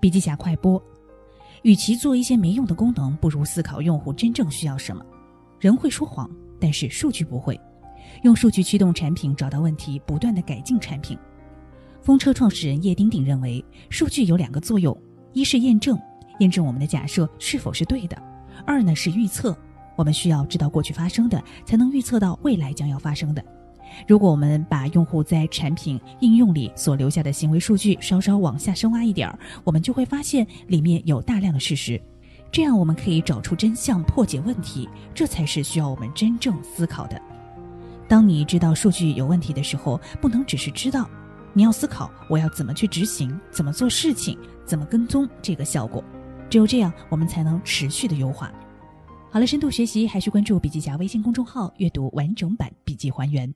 笔记侠快播：与其做一些没用的功能，不如思考用户真正需要什么。人会说谎，但是数据不会。用数据驱动产品，找到问题，不断的改进产品。风车创始人叶丁丁认为，数据有两个作用：一是验证，验证我们的假设是否是对的；二呢是预测，我们需要知道过去发生的，才能预测到未来将要发生的。如果我们把用户在产品应用里所留下的行为数据稍稍往下深挖一点儿，我们就会发现里面有大量的事实。这样我们可以找出真相，破解问题，这才是需要我们真正思考的。当你知道数据有问题的时候，不能只是知道，你要思考我要怎么去执行，怎么做事情，怎么跟踪这个效果。只有这样，我们才能持续的优化。好了，深度学习还需关注笔记侠微信公众号，阅读完整版笔记还原。